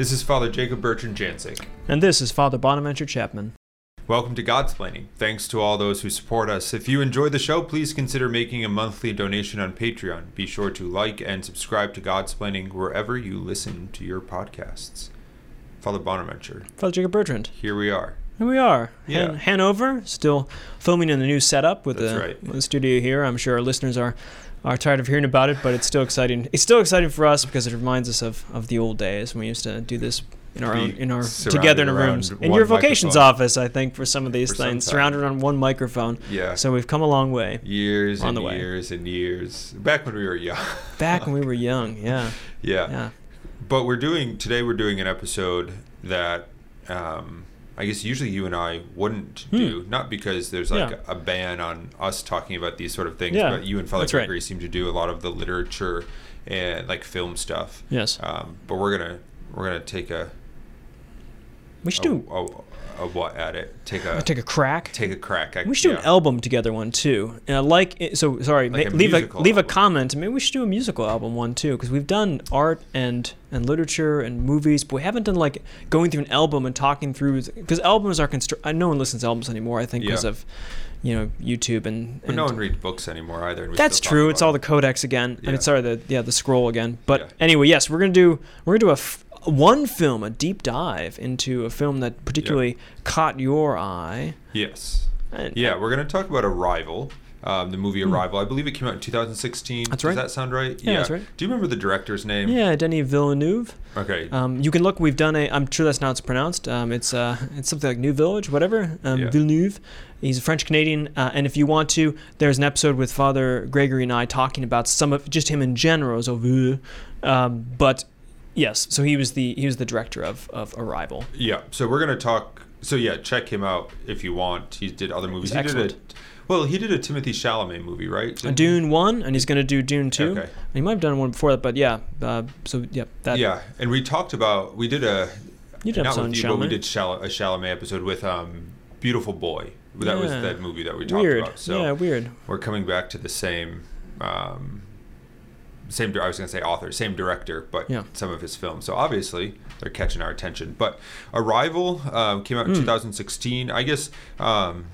This is Father Jacob Bertrand Janczyk. And this is Father Bonaventure Chapman. Welcome to Godsplaining. Thanks to all those who support us. If you enjoy the show, please consider making a monthly donation on Patreon. Be sure to like and subscribe to Godsplaining wherever you listen to your podcasts. Father Bonaventure, Father Jacob Bertrand. here we are. Here we are. Yeah. Han- Hanover, still filming in the new setup with the, right. with the studio here. I'm sure our listeners are are tired of hearing about it, but it's still exciting. It's still exciting for us because it reminds us of, of the old days when we used to do this in our own in our together in our rooms. In your vocations microphone. office, I think, for some of these For things, surrounded on one microphone. Yeah. So we've come a long way. years on and the way. years and years. Back when we were young. Back when we were young, yeah, yeah. yeah. But we're doing today. We're doing an episode that um, I guess usually you and I wouldn't Hmm. do, not because there's like Yeah. a ban on us talking about these sort of things, Yeah, but you and Father that's right. Gregory seem to do a lot of the literature and like film stuff. Yes. Um, but we're gonna we're gonna take a We should do a, a what at it? Take a uh, take a crack. take a crack. I, We should do yeah. an album together one too. And I like it, so sorry. Like ma- a leave a leave a comment. Maybe we should do a musical album one too because we've done art and and literature and movies, but we haven't done like going through an album and talking through because albums are constru- uh, no one listens to albums anymore. I think because Yeah. of you know YouTube and. But no one reads books anymore either. and that's true. It's all the codex again. I mean, sorry, the yeah the scroll again. But Yeah. anyway, yes, we're gonna do we're gonna do a f- one film, a deep dive into a film that particularly caught your eye. Yes. And, Yeah, we're going to talk about Arrival, um, the movie Arrival. I believe it came out in 2016. Hmm. That's Does that sound right? Yeah, that's right. Do you remember the director's name? Yeah, Denis Villeneuve. Okay. Um, you can look. We've done a. I'm sure that's not how it's pronounced. Um, it's uh, it's something like New Village, whatever. Um, Yeah. Villeneuve. He's a French Canadian, uh, and if you want to, there's an episode with Father Gregory and I talking about some of just him in general. So, uh, um, but yes, so he was the he was the director of of Arrival. yeah. So we're going to talk. So yeah, check him out if you want. He did other movies. He's he did a. Well, he did a Timothée Chalamet movie, right? Uh, Didn't he? Dune one, and he's going to do Dune two. Okay. He might have done one before that, but yeah. Uh, so yeah, that Yeah, and we talked about we did a you did not with you, but we did Chal- a Chalamet episode with um, Beautiful Boy. That was that movie that we talked Weird. about. So yeah, weird. we're coming back to the same um, same I was going to say author, same director, but Yeah. some of his films. So obviously they're catching our attention. But Arrival um, came out in 2016. I guess um,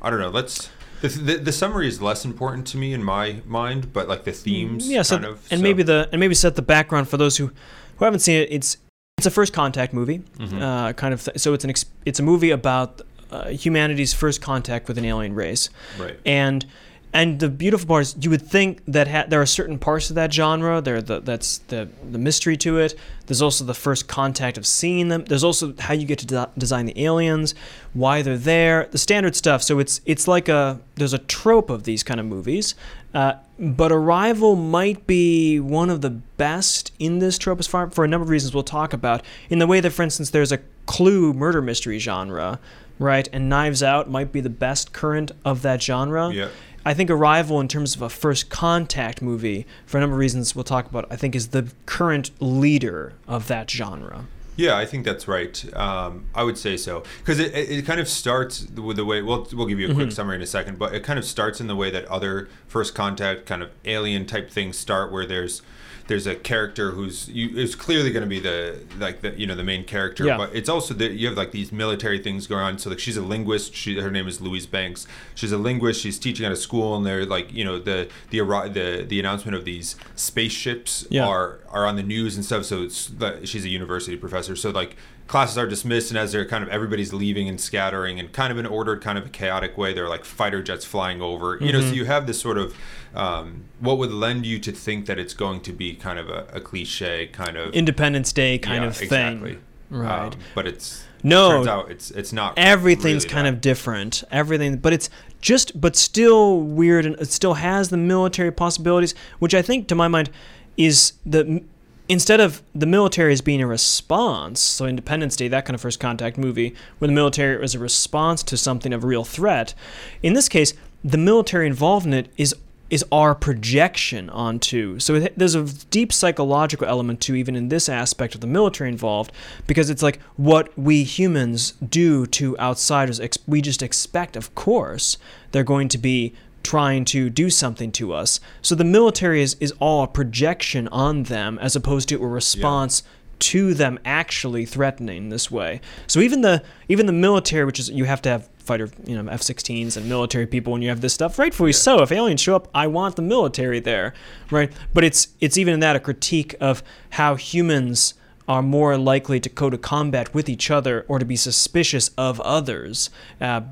I don't know. Let's the, the, the summary is less important to me in my mind, but like the themes yeah, so, of. and so- maybe the and maybe set the background for those who who haven't seen it. It's it's a first contact movie, Mhm. uh, kind of. Th- so it's an ex- it's a movie about uh, humanity's first contact with an alien race, right. and and the beautiful part is you would think that ha- there are certain parts of that genre. There the, that's the the mystery to it. There's also the first contact of seeing them. There's also how you get to de- design the aliens, why they're there, the standard stuff. So it's it's like a there's a trope of these kind of movies. Uh, but Arrival might be one of the best in this trope as far for a number of reasons we'll talk about. In the way that, for instance, there's a clue murder mystery genre, right? And Knives Out might be the best current of that genre. Yeah. I think Arrival, in terms of a first contact movie, for a number of reasons we'll talk about, I think is the current leader of that genre. Yeah, I think that's right. Um, I would say so because it, it, it kind of starts with the way. We'll we'll give you a quick summary in a second, but it kind of starts in the way that other first contact kind of alien type things start, where there's there's a character who's you, is clearly going to be the like the you know the main character, Yeah. but it's also that you have like these military things going on. So like she's a linguist. She her name is Louise Banks. She's a linguist. She's teaching at a school, and they're like you know the the the the announcement of these spaceships Yeah. are are on the news and stuff. So it's she's a university professor. So like classes are dismissed, and as they're kind of everybody's leaving and scattering, and kind of an ordered, kind of a chaotic way, there are like fighter jets flying over. You know, Mm-hmm. so you have this sort of um, what would lend you to think that it's going to be kind of a, a cliche kind of Independence Day kind Yeah, of thing. exactly. Right. Um, but it's No. Turns out it's it's not. Everything's really kind that. of different. Everything, but it's just, but still weird, and it still has the military possibilities, which I think, to my mind, is the instead of the military as being a response. So Independence Day, that kind of first contact movie, where the military is a response to something of real threat. In this case, the military involved in it is is our projection onto. So it, there's a deep psychological element to even in this aspect of the military involved, because it's like what we humans do to outsiders. Ex- we just expect, of course, they're going to be trying to do something to us. So the military is, is all a projection on them as opposed to a response to them actually threatening this way. So even the even the military, which is you have to have fighter, you know, F-16s and military people when you have this stuff. Rightfully so. If aliens show up, I want the military there, right? But it's it's even in that a critique of how humans are more likely to go to combat with each other or to be suspicious of others, uh,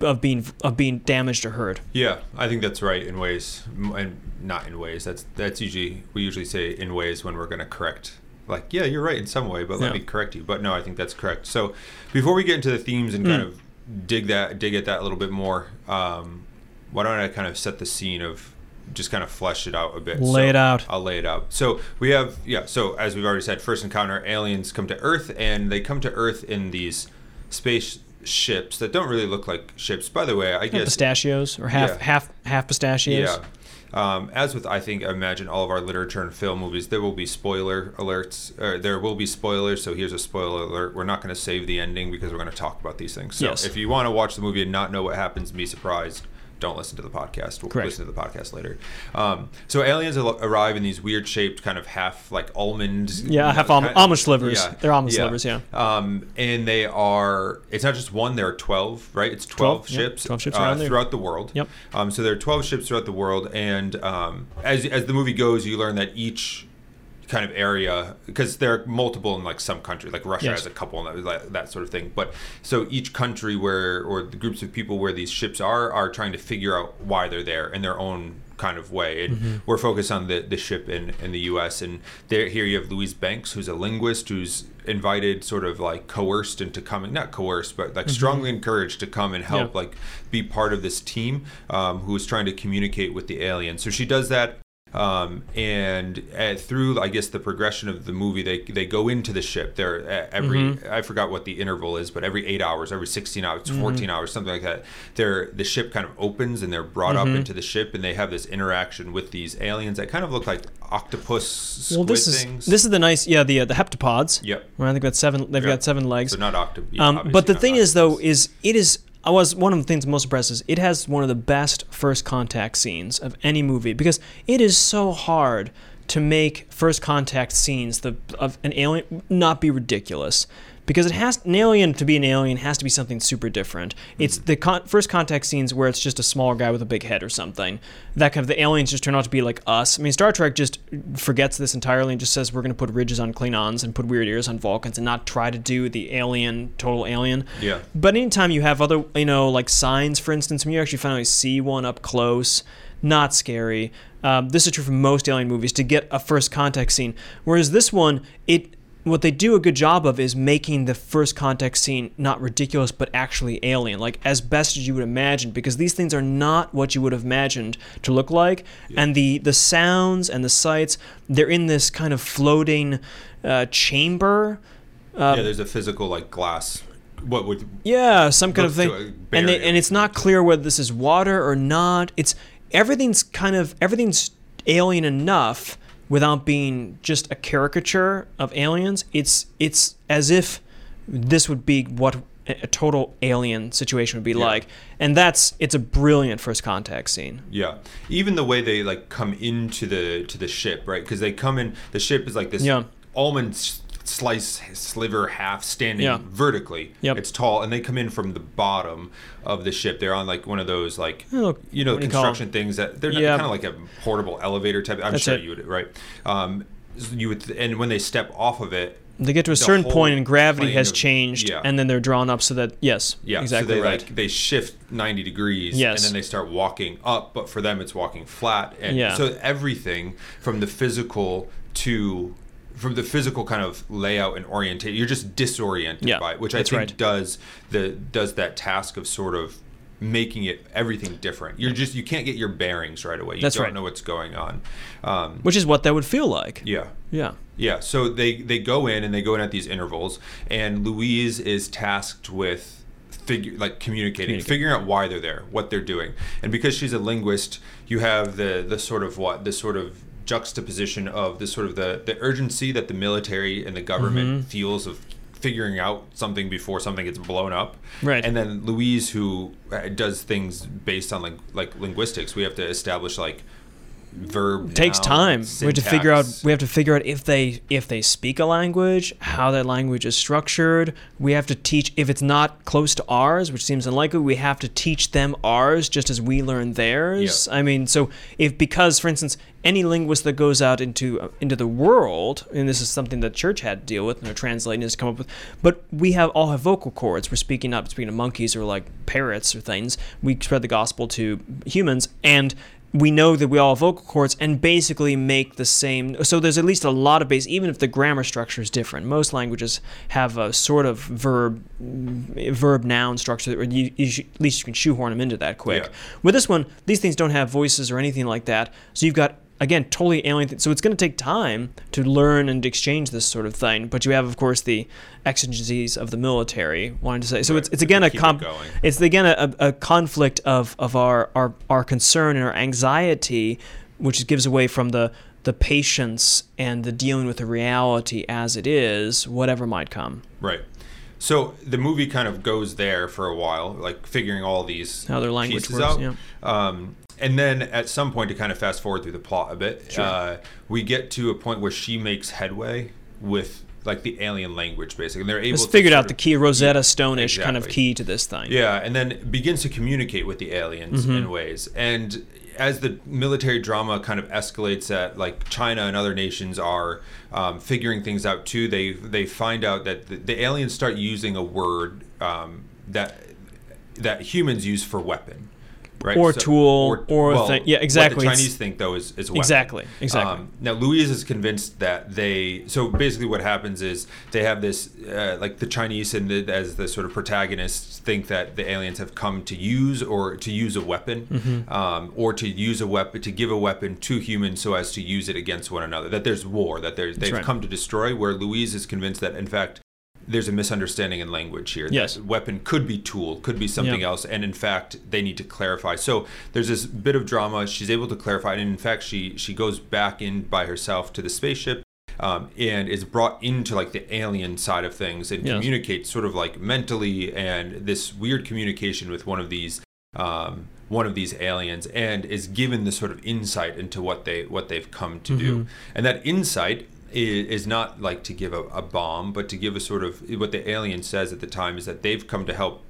of being of being damaged or hurt. Yeah, I think that's right in ways, and not in ways. That's that's usually we usually say in ways when we're going to correct. Like, yeah, you're right in some way, but let Yeah. me correct you. But no, I think that's correct. So, before we get into the themes and kind Mm. of dig that dig at that a little bit more, um, why don't I kind of set the scene of just kind of flesh it out a bit. Lay So, it out. I'll lay it out. So we have yeah. So as we've already said, first encounter aliens come to Earth, and they come to Earth in these space ships that don't really look like ships. By the way, I guess pistachios or half Yeah. half half pistachios. yeah. Um, as with, I think, I imagine all of our literature and film movies, there will be spoiler alerts. Or there will be spoilers. So here's a spoiler alert. We're not going to save the ending because we're going to talk about these things. So Yes. if you want to watch the movie and not know what happens be surprised, don't listen to the podcast. We'll Correct. listen to the podcast later. Um, so aliens al- arrive in these weird shaped, kind of half like almond. Yeah, half almond- kind- almond slivers. They're almond slivers, yeah. Um, and they are. It's not just one. There are twelve. Right. It's 12, twelve, yeah, ships. 12 ships uh, throughout the world. Yep. Um, so there are 12 ships throughout the world, and um, as as the movie goes, you learn that each kind of area because there are multiple in like some country like russia Yes. has a couple and that, that sort of thing but so each country where or the groups of people where these ships are are trying to figure out why they're there in their own kind of way and Mm-hmm. we're focused on the, the ship in, in the us and there here you have louise banks who's a linguist who's invited sort of like coerced into coming not coerced but like strongly encouraged to come and help Mm-hmm. Yeah. like be part of this team um, who is trying to communicate with the alien so she does that um, and uh, through I guess the progression of the movie, they they go into the ship. They're uh, every Mm-hmm. I forgot what the interval is, but every eight hours, every sixteen hours, 14 hours, something like that. They're the ship kind of opens and they're brought Mm-hmm. up into the ship, and they have this interaction with these aliens that kind of look like octopus squid Well, this is things. this is the nice yeah the uh, the heptapods. Yep. Well, I think that's seven. They've Yeah. got seven legs. so not octopus. Um, but the thing is, though, is it is. I was one of the things most impressed is it has one of the best first contact scenes of any movie because it is so hard to make first contact scenes the of an alien not be ridiculous because it has an alien to be an alien has to be something super different. It's the con- first contact scenes where it's just a smaller guy with a big head or something. That kind of the aliens just turn out to be like us. I mean, Star Trek just forgets this entirely and just says we're going to put ridges on Klingons and put weird ears on Vulcans and not try to do the alien total alien. Yeah. But anytime you have other, you know, like signs, for instance, when you actually finally see one up close, not scary. Um, this is true for most alien movies to get a first contact scene. Whereas this one, it what they do a good job of is making the first contact scene not ridiculous but actually alien, like as best as you would imagine, because these things are not what you would have imagined to look like, and the the sounds and the sights, they're in this kind of floating uh, chamber. yeah, there's a physical like glass. What would Yeah, some kind of thing. And they, and it's not clear whether this is water or not. It's everything's kind of everything's alien enough without being just a caricature of aliens. It's it's as if this would be what a total alien situation would be Yeah. like. And that's it's a brilliant first contact scene. Yeah, even the way they like come into the to the ship, right? Because they come in, the ship is like this Yeah. almond slice sliver half standing Yeah. vertically. Yep. It's tall, and they come in from the bottom of the ship. They're on like one of those like Oh, you know do you construction things that they're Yeah. kind of like a portable elevator type. I'm That's sure it. you would right. Um, you would, and when they step off of it, They get to a certain point and gravity has of- changed yeah. and then they're drawn up so that yes, Yeah, exactly so they right. like they shift 90 degrees Yes. and then they start walking up, but for them it's walking flat and Yeah. so everything from the physical to from the physical kind of layout and orientation you're just disoriented Yeah, by it, which I think right. does the does that task of sort of making it everything different. You're just you can't get your bearings right away. You That's don't right. know what's going on. Um, Which is what that would feel like. yeah. Yeah. Yeah, so they they go in and they go in at these intervals, and Louise is tasked with figure like communicating, figuring out why they're there, what they're doing, and because she's a linguist, you have the the sort of what the sort of juxtaposition of this sort of the the urgency that the military and the government Mm-hmm. feels of figuring out something before something gets blown up Right. and then louise who uh, does things based on like like linguistics we have to establish like verb takes time. We have to figure out. We have to figure out if they if they speak a language, how that language is structured. We have to teach if it's not close to ours, which seems unlikely. We have to teach them ours just as we learn theirs. I mean, so if because, for instance, any linguist that goes out into uh, into the world, and this is something that church had to deal with, and they're translating to come up with. But we have all have vocal cords. We're speaking not speaking to monkeys or like parrots or things. We spread the gospel to humans, and we know that we all have vocal cords and basically make the same. So there's at least a lot of base, even if the grammar structure is different. Most languages have a sort of verb, verb noun structure that you, you should, at least you can shoehorn them into that quick. Yeah. With this one, these things don't have voices or anything like that. So you've got again totally alien. Th- so it's going to take time to learn and exchange this sort of thing. But you have, of course, the exigencies of the military. Wanting to say so. Right, It's it's again a it it's again a, a conflict of, of our, our our concern and our anxiety, which gives away from the the patience and the dealing with the reality as it is, whatever might come. Right. So the movie kind of goes there for a while, like figuring all these How their language pieces works, out. yeah. Um, and then at some point, to kind of fast forward through the plot a bit, Sure. uh, we get to a point where she makes headway with like the alien language, basically. And they're able It's to figured out of- the key Rosetta Stone-ish kind of key to this thing. Yeah, and then begins to communicate with the aliens Mm-hmm. in ways. And as the military drama kind of escalates, that like China and other nations are um, figuring things out too. They they find out that the, the aliens start using a word um, that that humans use for weapon. Right? Or tool, or thing- yeah, exactly. What the Chinese think though is, is weapon. Exactly, exactly. Um, now Louise is convinced that they. So basically, what happens is they have this, uh, like the Chinese and the, as the sort of protagonists think that the aliens have come to use or to use a weapon, Mm-hmm. um, or to use a weapon to give a weapon to humans so as to use it against one another. That there's war. That there's they've right. come to destroy. Where Louise is convinced that in fact. There's a misunderstanding in language here. Yes. That weapon could be tool, could be something Yeah. else, and in fact, they need to clarify. So there's this bit of drama. She's able to clarify, and in fact, she she goes back in by herself to the spaceship, um, and is brought into like the alien side of things, and Yes. communicates sort of like mentally, and this weird communication with one of these. Um, one of these aliens and is given the sort of insight into what they what they've come to Mm-hmm. do and that insight is, is not like to give a, a bomb but to give a sort of what the alien says at the time is that they've come to help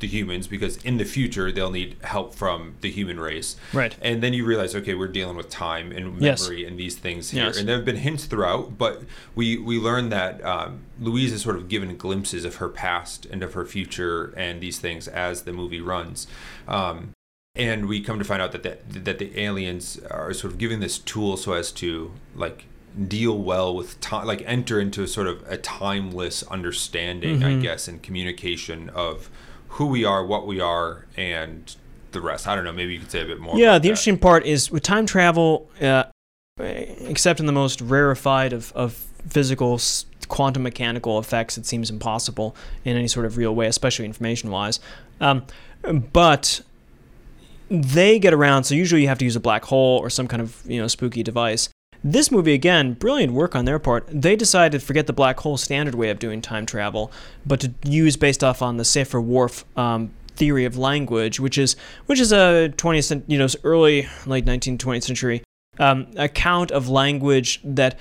the humans because in the future they'll need help from the human race Right. and then you realize okay we're dealing with time and Yes. memory and these things here Yes. and there have been hints throughout but we we learn that um, louise is sort of given glimpses of her past and of her future and these things as the movie runs um, and we come to find out that the, that the aliens are sort of giving this tool so as to like deal well with time like enter into a sort of a timeless understanding i guess and communication of who we are what we are and the rest i don't know maybe you could say a bit more Yeah, the that. interesting part is with time travel, uh, except in the most rarefied of, of physical quantum mechanical effects, it seems impossible in any sort of real way, especially information wise. Um, but they get around, so usually you have to use a black hole or some kind of you know spooky device. This movie, again, brilliant work on their part. They decided to forget the black hole standard way of doing time travel, but to use based off on the Sapir-Whorf um, theory of language, which is which is a 20th, cent- you know, early late 19th, 20th century um, account of language that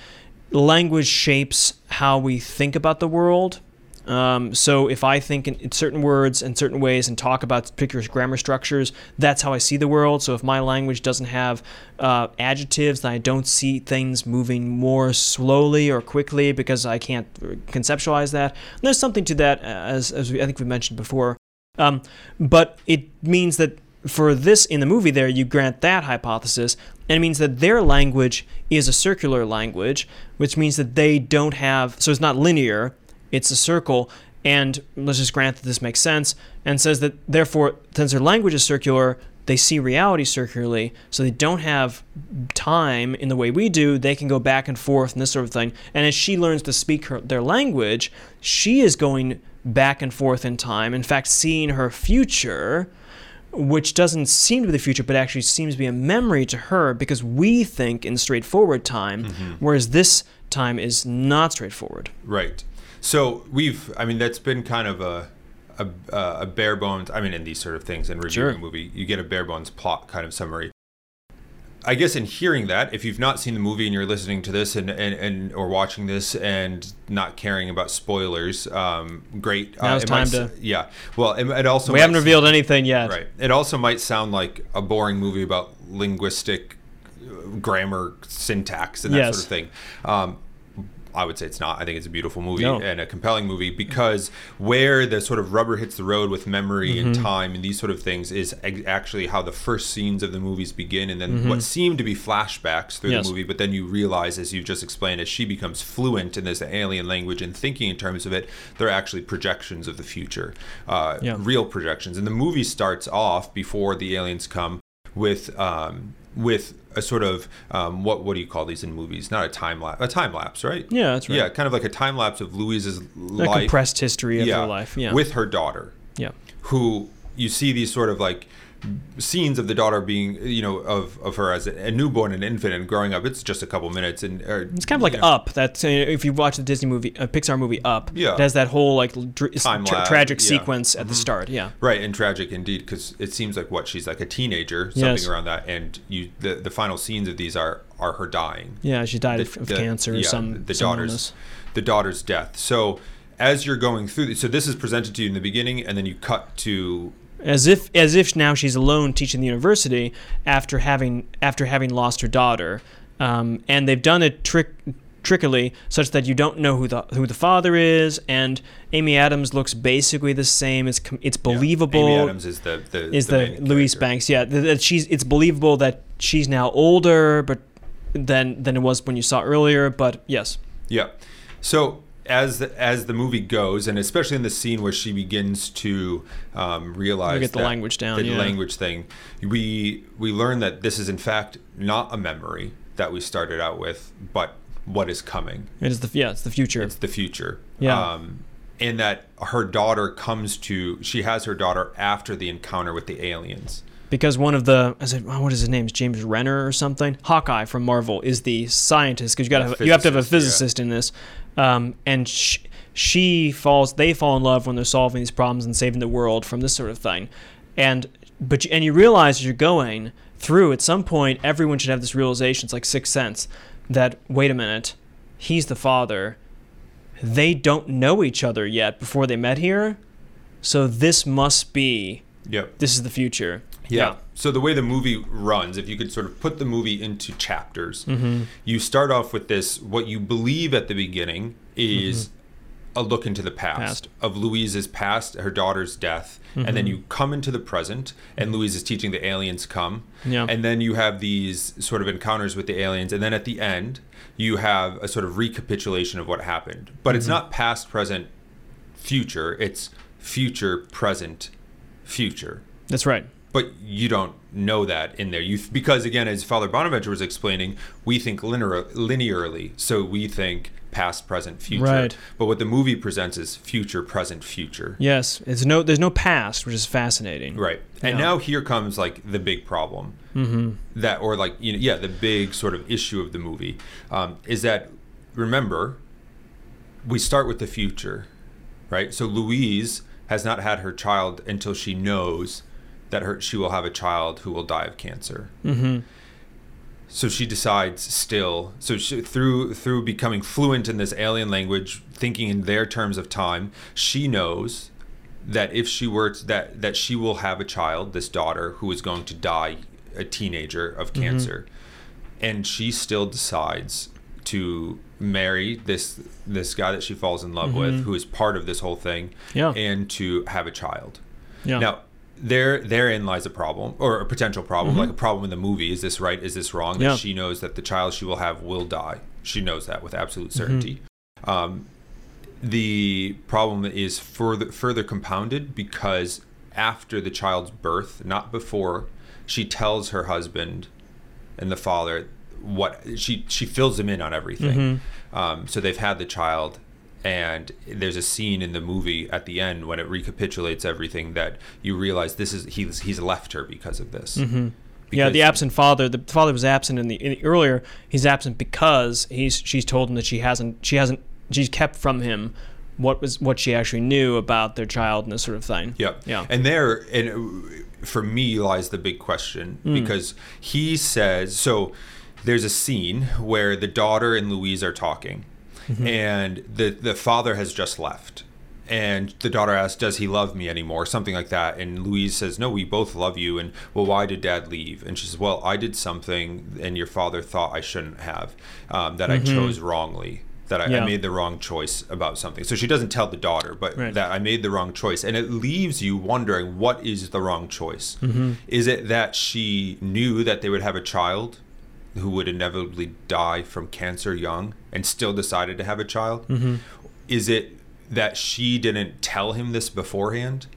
language shapes how we think about the world. Um, so if I think in, in certain words and certain ways and talk about particular grammar structures, that's how I see the world. So if my language doesn't have uh, adjectives, then I don't see things moving more slowly or quickly because I can't conceptualize that. And there's something to that, uh, as, as we, I think we mentioned before. Um, but it means that for this in the movie, there you grant that hypothesis, and it means that their language is a circular language, which means that they don't have so it's not linear, it's a circle. And let's just grant that this makes sense, and says that therefore, since their language is circular, they see reality circularly, so they don't have time in the way we do. They can go back and forth and this sort of thing. And as she learns to speak her, their language, she is going back and forth in time. In fact, seeing her future, which doesn't seem to be the future, but actually seems to be a memory to her because we think in straightforward time, mm-hmm. whereas this time is not straightforward. Right. So we've, I mean, that's been kind of a, a, a bare bones. I mean, in these sort of things, in reviewing Sure. a movie, you get a bare bones plot kind of summary. I guess in hearing that, if you've not seen the movie and you're listening to this and, and, and or watching this and not caring about spoilers, um, great. Now's it time might to- Yeah. Well, it, it also we might haven't revealed anything yet. Right. It also might sound like a boring movie about linguistic uh, grammar, syntax, and that Yes. sort of thing. Um, I would say it's not. I think it's a beautiful movie No. and a compelling movie because where the sort of rubber hits the road with memory and time and these sort of things is actually how the first scenes of the movies begin, and then what seem to be flashbacks through Yes. the movie, but then you realize, as you've just explained, as she becomes fluent in this alien language and thinking in terms of it, they're actually projections of the future, uh, Yeah. real projections. And the movie starts off before the aliens come with um, with a sort of um, what what do you call these in movies? Not a time lapse, a time lapse, right? Yeah, that's right. Yeah, kind of like a time lapse of Louise's A life. compressed history of her life. Yeah. with her daughter, yeah. who you see these sort of like scenes of the daughter being, you know, of, of her as a, newborn, an infant, and growing up. It's just a couple minutes, and or, It's kind of like know, Up. That's uh, if you watch the Disney movie, a Pixar movie Up, Yeah. it has that whole like dr- tra- tragic yeah. Mm-hmm. sequence at the start. Yeah. Right, and tragic indeed, because it seems like what she's like a teenager, something Yes. around that, and you the, the final scenes of these are are her dying. Yeah, she died The- of, the- cancer or yeah, some the some daughter's illness. the daughter's death. So as you're going through, so this is presented to you in the beginning, and then you cut to as if as if now she's alone teaching the university after having after having lost her daughter, um, and they've done it trick trickily such that you don't know who the who the father is, and Amy Adams looks basically the same. It's it's yeah, believable. Amy Adams is the the is the, main Louise character. Banks? Yeah, th- that she's it's believable that she's now older, but than than it was when you saw earlier. But yes, Yeah. So as the, as the movie goes, and especially in the scene where she begins to um, realize get the that- language down, the yeah. language thing, we we learn that this is in fact not a memory that we started out with, but what is coming. it is the yeah it's the future. It's the future. Yeah. Um, and that her daughter comes to, she has her daughter after the encounter with the aliens. because one of the is it, oh, what is his name? Is James Renner or something? Hawkeye from Marvel is the scientist because you got you have to have a physicist, physicist yeah. in this, um, and sh- she falls. They fall in love when they're solving these problems and saving the world from this sort of thing, and but you, and you realize as you're going through at some point everyone should have this realization. It's like sixth sense that wait a minute, he's the father. They don't know each other yet before they met here, so this must be Yep. this is the future. Yeah. So the way the movie runs, if you could sort of put the movie into chapters, Mm-hmm. you start off with this what you believe at the beginning is a look into the past, Mm-hmm. Past. of Louise's past, her daughter's death, and Mm-hmm. then you come into the present, and Louise is teaching the aliens come, Yeah. and then you have these sort of encounters with the aliens, and then at the end you have a sort of recapitulation of what happened, but Mm-hmm. it's not past, present, future. It's future, present, future That's right. But you don't know that in there you because again as father bonaventure was explaining we think linear, linearly so we think past present future Right. but what the movie presents is future present future Yes, it's no. There's no past, which is fascinating. right and Yeah. now here comes like the big problem mm-hmm. that or like you know yeah the big sort of issue of the movie um, is that remember we start with the future right so louise has not had her child until she knows that her she will have a child who will die of cancer Mm-hmm. so she decides still so she, through through becoming fluent in this alien language thinking in their terms of time she knows that if she were to, that that she will have a child this daughter who is going to die a teenager of Mm-hmm. cancer and she still decides to marry this this guy that she falls in love with who is part of this whole thing Mm-hmm. Yeah. and to have a child Yeah. now, there therein lies a problem or a potential problem, Mm-hmm. like a problem in the movie. Is this right? Is this wrong? That Yeah. she knows that the child she will have will die. She knows that with absolute Mm-hmm. certainty. Um, the problem is further further compounded because after the child's birth, not before, she tells her husband and the father what she she fills him in on everything. Mm-hmm. Um, so they've had the child, and there's a scene in the movie at the end when it recapitulates everything that you realize this is he's he's left her because of this. Mm-hmm. yeah, the absent father. The father was absent in the, in the earlier. He's absent because he's she's told him that she hasn't she hasn't she's kept from him what was what she actually knew about their child and this sort of thing. Yep. Yeah. And there, and uh, for me lies the big question Mm. because he says so. There's a scene where the daughter and Louise are talking, Mm-hmm. and the the father has just left. And the daughter asks, "Does he love me anymore?" Something like that. And Louise says, "No, we both love you." And well, why did Dad leave? And she says, "Well, I did something, and your father thought I shouldn't have. Um, that I chose wrongly. That I, Mm-hmm. Yeah. I made the wrong choice about something." So she doesn't tell the daughter, but Right. that I made the wrong choice, and it leaves you wondering what is the wrong choice. Mm-hmm. Is it that she knew that they would have a child? Who would inevitably die from cancer young and still decided to have a child? Mm-hmm. Is it that she didn't tell him this beforehand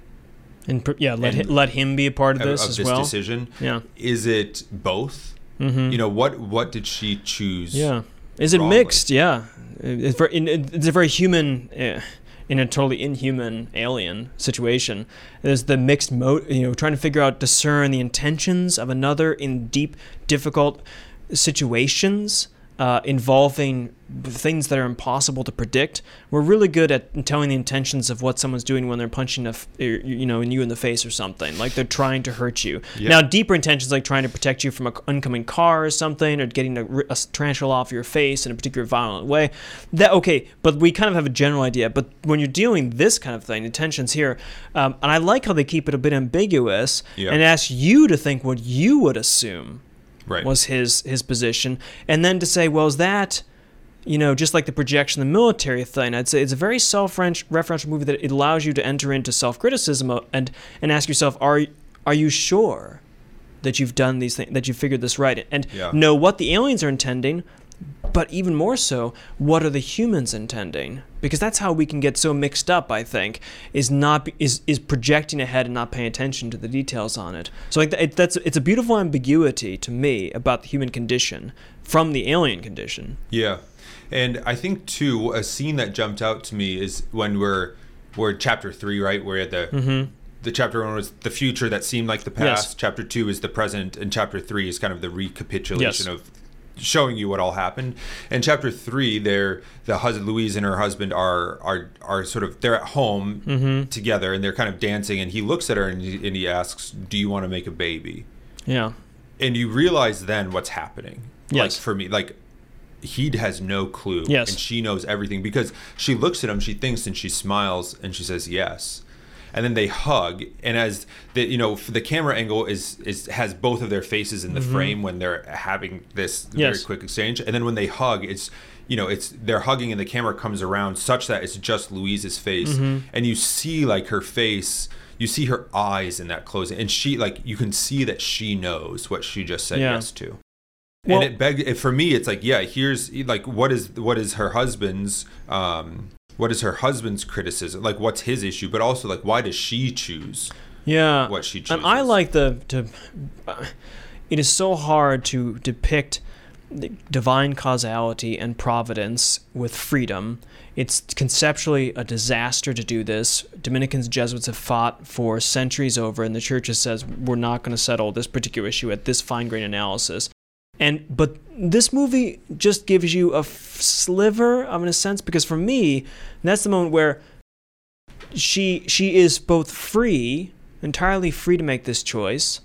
And yeah, let And- hi- let him be a part of of, this of as this well. decision? Yeah. Is it both? Mm-hmm. You know what? What did she choose? Yeah. Is it wrongly. mixed? Yeah. It's, very, it's a very human, uh, in a totally inhuman alien situation. There's the mixed mode, you know, trying to figure out, discern the intentions of another in deep, difficult situations uh, involving things that are impossible to predict. We're really good at telling the intentions of what someone's doing when they're punching a, f- you know, you in the face or something. Like they're trying to hurt you. Yeah. Now, deeper intentions like trying to protect you from an oncoming car or something, or getting a, a tarantula off your face in a particular violent way. That okay, but we kind of have a general idea. But when you're dealing this kind of thing, intentions here, um, and I like how they keep it a bit ambiguous Yeah. and ask you to think what you would assume Right. was his his position, and then to say, well, is that you know, just like the projection, the military thing, I'd say it's a very self-referential movie that it allows you to enter into self-criticism and and ask yourself, are are you sure that you've done these things, that you've figured this right, and Yeah. know what the aliens are intending, but even more so, what are the humans intending? Because that's how we can get so mixed up. I think is not is is projecting ahead and not paying attention to the details on it. So like it, that's it's a beautiful ambiguity to me about the human condition from the alien condition. Yeah, and I think too a scene that jumped out to me is when we're we're chapter three, right? We're at the the chapter one was the future that seemed like the Mm-hmm. Yes. past. Chapter two is the present, and chapter three is kind of the recapitulation Yes. of showing you what all happened. In chapter three, they're the husband Louise and her husband are are are sort of they're at home Mm-hmm. together and they're kind of dancing. And he looks at her and he, and he asks, "Do you want to make a baby?" Yeah. and you realize then what's happening. Yes. Like for me, like he has no clue. Yes. And she knows everything because she looks at him, she thinks, and she smiles, and she says yes. And then they hug, and as the you know the camera angle is is has both of their faces in the frame when they're having this very Mm-hmm. Quick exchange, and then when they hug, it's you know it's they're hugging and the camera comes around such that it's just Louise's face, Mm-hmm. and you see like her face, you see her eyes in that closing, and she like you can see that she knows what she just said Yeah. yes to Well- and it beg for me it's like yeah here's like what is what is her husband's um what is her husband's criticism like what's his issue but also like why does she choose Yeah. what she chooses. And I like the to. Uh, it is so hard to depict divine causality and providence with freedom. It's conceptually a disaster to do this. Dominicans, Jesuits have fought for centuries over, and the Church has says we're not going to settle this particular issue at this fine grained analysis. And but this movie just gives you a sliver of, a sense, because for me, that's the moment where she she is both free, entirely free to make this choice,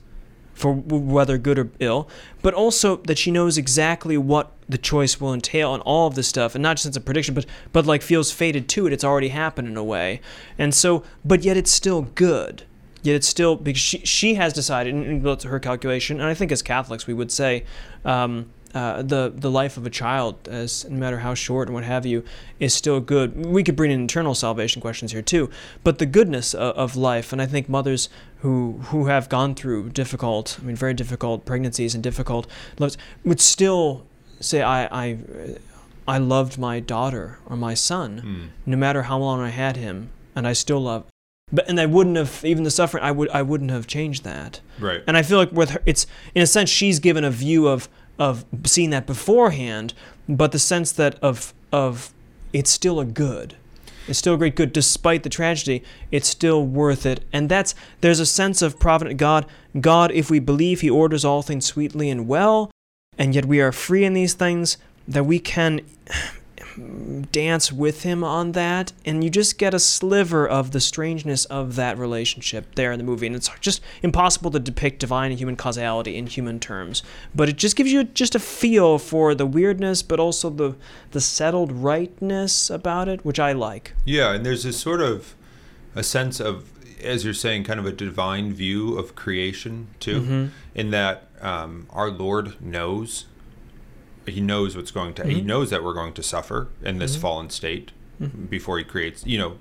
for whether good or ill, but also that she knows exactly what the choice will entail and all of this stuff, and not just as a prediction, but but like feels fated to it. It's already happened in a way, and so but yet it's still good. Yet it's still because she she has decided, and built her calculation, and I think as Catholics we would say. Um, uh, the the life of a child, as no matter how short and what have you, is still good. We could bring in internal salvation questions here too, but the goodness of, of life, and I think mothers who who have gone through difficult, I mean, very difficult pregnancies and difficult lives, would still say, I I I loved my daughter or my son, Hmm. no matter how long I had him, and I still love. But and I wouldn't have even the suffering. I would I wouldn't have changed that. right And I feel like with her, it's in a sense she's given a view of of seeing that beforehand, but the sense that of of it's still a good. It's still a great good despite the tragedy. It's still worth it. And that's there's a sense of provident God. God, if we believe he orders all things sweetly and well, and yet we are free in these things, that we can dance with him on that, and you just get a sliver of the strangeness of that relationship there in the movie. And it's just impossible to depict divine and human causality in human terms, but it just gives you just a feel for the weirdness, but also the the settled rightness about it, which I like. Yeah, and there's this sort of a sense of, as you're saying, kind of a divine view of creation too, Mm-hmm. in that um, our Lord knows. He knows what's going to. He Mm-hmm. knows that we're going to suffer in this fallen state Mm-hmm. before he creates. You know,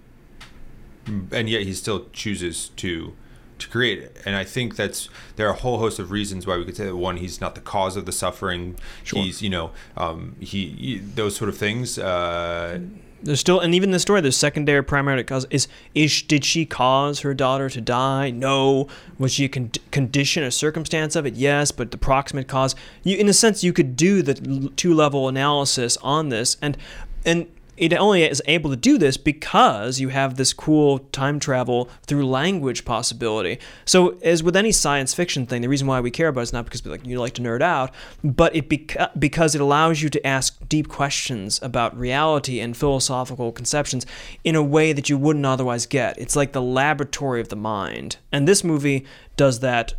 and yet he still chooses to to create it. And I think that's there are a whole host of reasons why we could say that one, he's not the cause of the suffering. Sure. He's you know um, he, he those sort of things. Uh, There's still, and even the story, there's secondary, primary cause. Is is did she cause her daughter to die? No. Was she a con- condition, a circumstance of it? Yes, but the proximate cause. You, in a sense, you could do the two level analysis on this, and and it only is able to do this because you have this cool time travel through language possibility. So, as with any science fiction thing, the reason why we care about it is not because like you like to nerd out, but it beca- because it allows you to ask deep questions about reality and philosophical conceptions in a way that you wouldn't otherwise get. It's like the laboratory of the mind, and this movie does that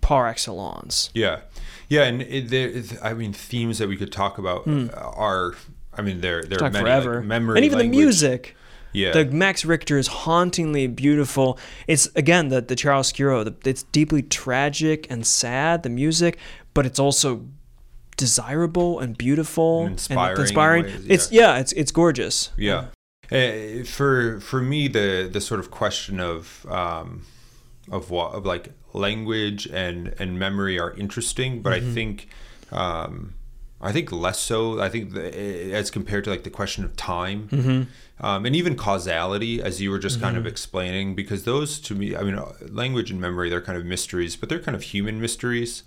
par excellence. Yeah, yeah, and it, there, I mean, themes that we could talk about hmm. are, I mean, there there are many forever. like memory, and even language. the music. Yeah, The Max Richter is hauntingly beautiful. It's again the the chiaroscuro. The, it's deeply tragic and sad. The music, but it's also desirable and beautiful And inspiring in inspiring. ways, It's yeah, it's it's gorgeous. yeah. Uh, for for me, the the sort of question of um, of what of like language and and memory are interesting, but Mm-hmm. I think. Um, I think less so. I think the, as compared to like the question of time, Mm-hmm. um, and even causality, as you were just kind of explaining, because those to me, I mean, uh, language and memory, they're kind of mysteries, but they're kind of human mysteries,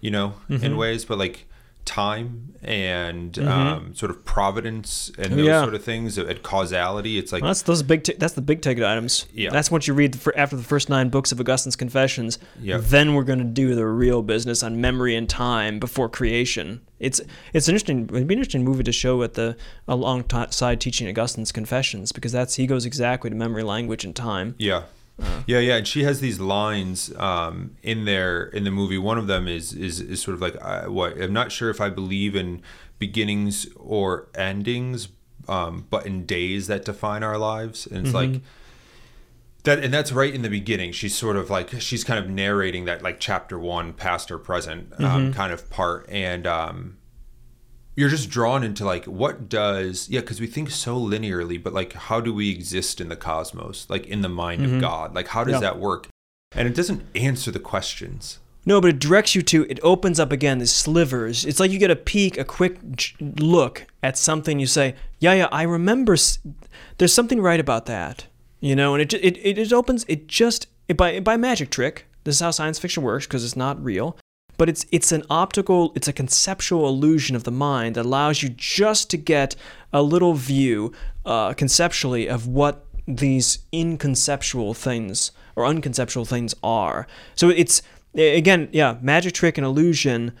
you know, Mm-hmm. in ways. But like time and um, sort of providence and those Yeah. sort of things, and causality, it's like Well, that's those big. T- that's the big ticket items. Yeah. That's what you read for, after the first nine books of Augustine's Confessions. Yeah. Then we're going to do the real business on memory and time before creation. It's it's interesting. It'd be an interesting movie to show at the alongside teaching Augustine's Confessions because that's he goes exactly to memory, language, and time. Yeah. Uh. yeah, yeah, and she has these lines um, in there in the movie. One of them is is, is sort of like, uh, "What I'm not sure if I believe in beginnings or endings, um, but in days that define our lives." And it's Mm-hmm. like that, and that's right in the beginning. She's sort of like she's kind of narrating that like chapter one, past or present, um, Mm-hmm. kind of part, and um, you're just drawn into like what does yeah because we think so linearly but like how do we exist in the cosmos like in the mind of god like how does Mm-hmm. Yeah. that work and it doesn't answer the questions No, but it directs you to. It opens up again these slivers. It's like you get a peek, a quick look at something. You say, "Yeah, yeah, I remember. s- There's something right about that." You know, and it it it, it opens. It just it, by by magic trick. This is how science fiction works because it's not real. But it's it's an optical, it's a conceptual illusion of the mind that allows you just to get a little view, uh, conceptually, of what these inconceptual things or unconceptual things are. So it's again, yeah, magic trick and illusion,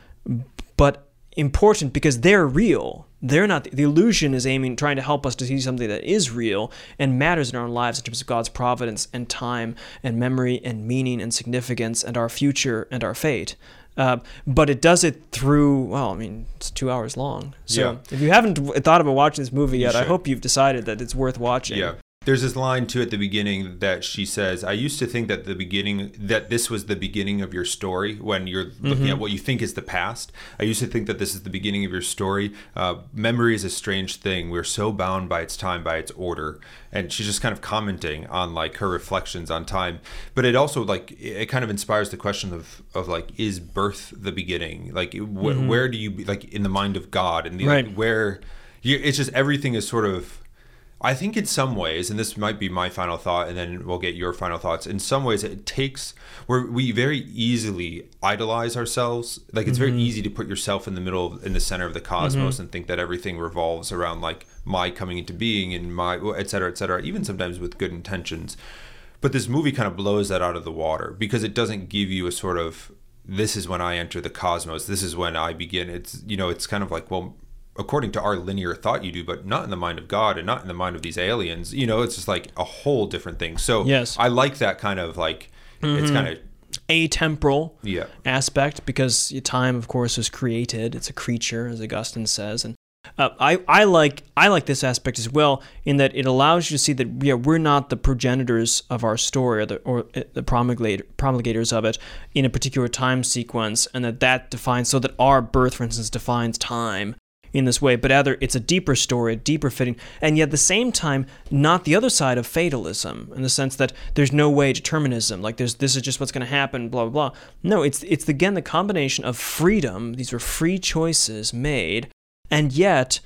but important because they're real. They're not the illusion is aiming trying to help us to see something that is real and matters in our lives in terms of God's providence and time and memory and meaning and significance and our future and our fate. Uh, but it does it through well, I mean, it's two hours long. So Yeah. if you haven't thought about watching this movie yet, I hope you've decided that it's worth watching. yeah there's this line too at the beginning that she says i used to think that the beginning that this was the beginning of your story when you're looking at what you think is the past. I used to think that this is the beginning of your story. Uh, memory is a strange thing. We're so bound by its time by its order. And she's just kind of commenting on like her reflections on time. But it also like it kind of inspires the question of of like is birth the beginning? Like wh- where do you be like in the mind of god? And the, like, where you, it's just everything is sort of I think in some ways, and this might be my final thought, and then we'll get your final thoughts. In some ways, it takes where we very easily idolize ourselves. Like it's very mm-hmm. easy to put yourself in the middle, in the center of the cosmos, mm-hmm. and think that everything revolves around like my coming into being and my et cetera, et cetera. Even sometimes with good intentions, but this movie kind of blows that out of the water because it doesn't give you a sort of this is when I enter the cosmos. This is when I begin. It's you know, it's kind of like well according to our linear thought you do, but not in the mind of God and not in the mind of these aliens. You know, it's just like a whole different thing. So Yes. I like that kind of like it's kind of Atemporal yeah. aspect because time, of course, is created. It's a creature, as Augustine says, and uh, I I like I like this aspect as well in that it allows you to see that yeah we're not the progenitors of our story or the or uh, the promulgator, promulgators of it in a particular time sequence, and that that defines so that our birth, for instance, defines time in this way, but rather it's a deeper story, a deeper fitting, and yet at the same time, not the other side of fatalism in the sense that there's no way determinism, like there's this is just what's going to happen, blah blah blah. No, it's it's again the combination of freedom. These were free choices made, and yet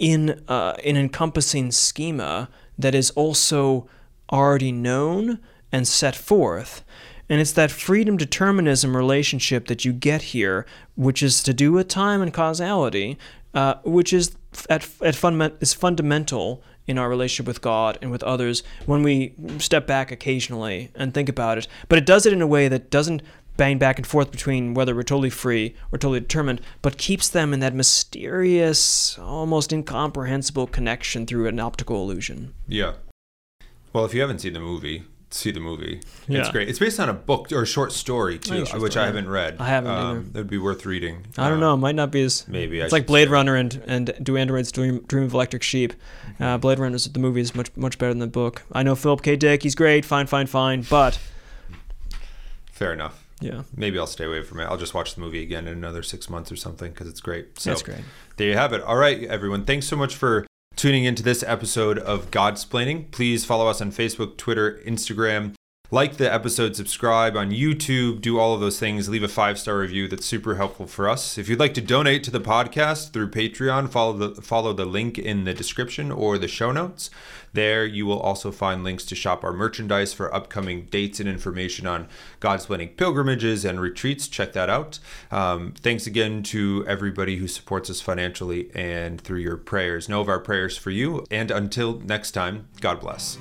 in uh, an encompassing schema that is also already known and set forth. And it's that freedom determinism relationship that you get here, which is to do with time and causality, uh, which is at, at fundament, is fundamental in our relationship with God and with others when we step back occasionally and think about it. But it does it in a way that doesn't bang back and forth between whether we're totally free or totally determined, but keeps them in that mysterious, almost incomprehensible connection through an optical illusion. Yeah. Well, if you haven't seen the movie, see the movie. It's great. It's based on a book or a short story too, which story, I haven't read. I haven't either. That'd be worth reading. I don't Um, know. It might not be as Maybe I it's like Blade say. Runner and and Do Androids Dream, Dream of Electric Sheep. Uh, Blade Runner the movie is much much better than the book. I know Philip K. Dick. He's great. Fine, fine, fine. But Fair enough. yeah, Maybe I'll stay away from it. I'll just watch the movie again in another six months or something because it's great. So that's great. there you have it. All right, everyone. Thanks so much for tuning into this episode of Godsplaining. Please follow us on Facebook, Twitter, Instagram. Like the episode, subscribe on YouTube, do all of those things. Leave a five star review. That's super helpful for us. If you'd like to donate to the podcast through Patreon, follow the follow the link in the description or the show notes. There, you will also find links to shop our merchandise for upcoming dates and information on Godsplaining pilgrimages and retreats. Check that out. Um, thanks again to everybody who supports us financially and through your prayers. Know of our prayers for you. And until next time, God bless.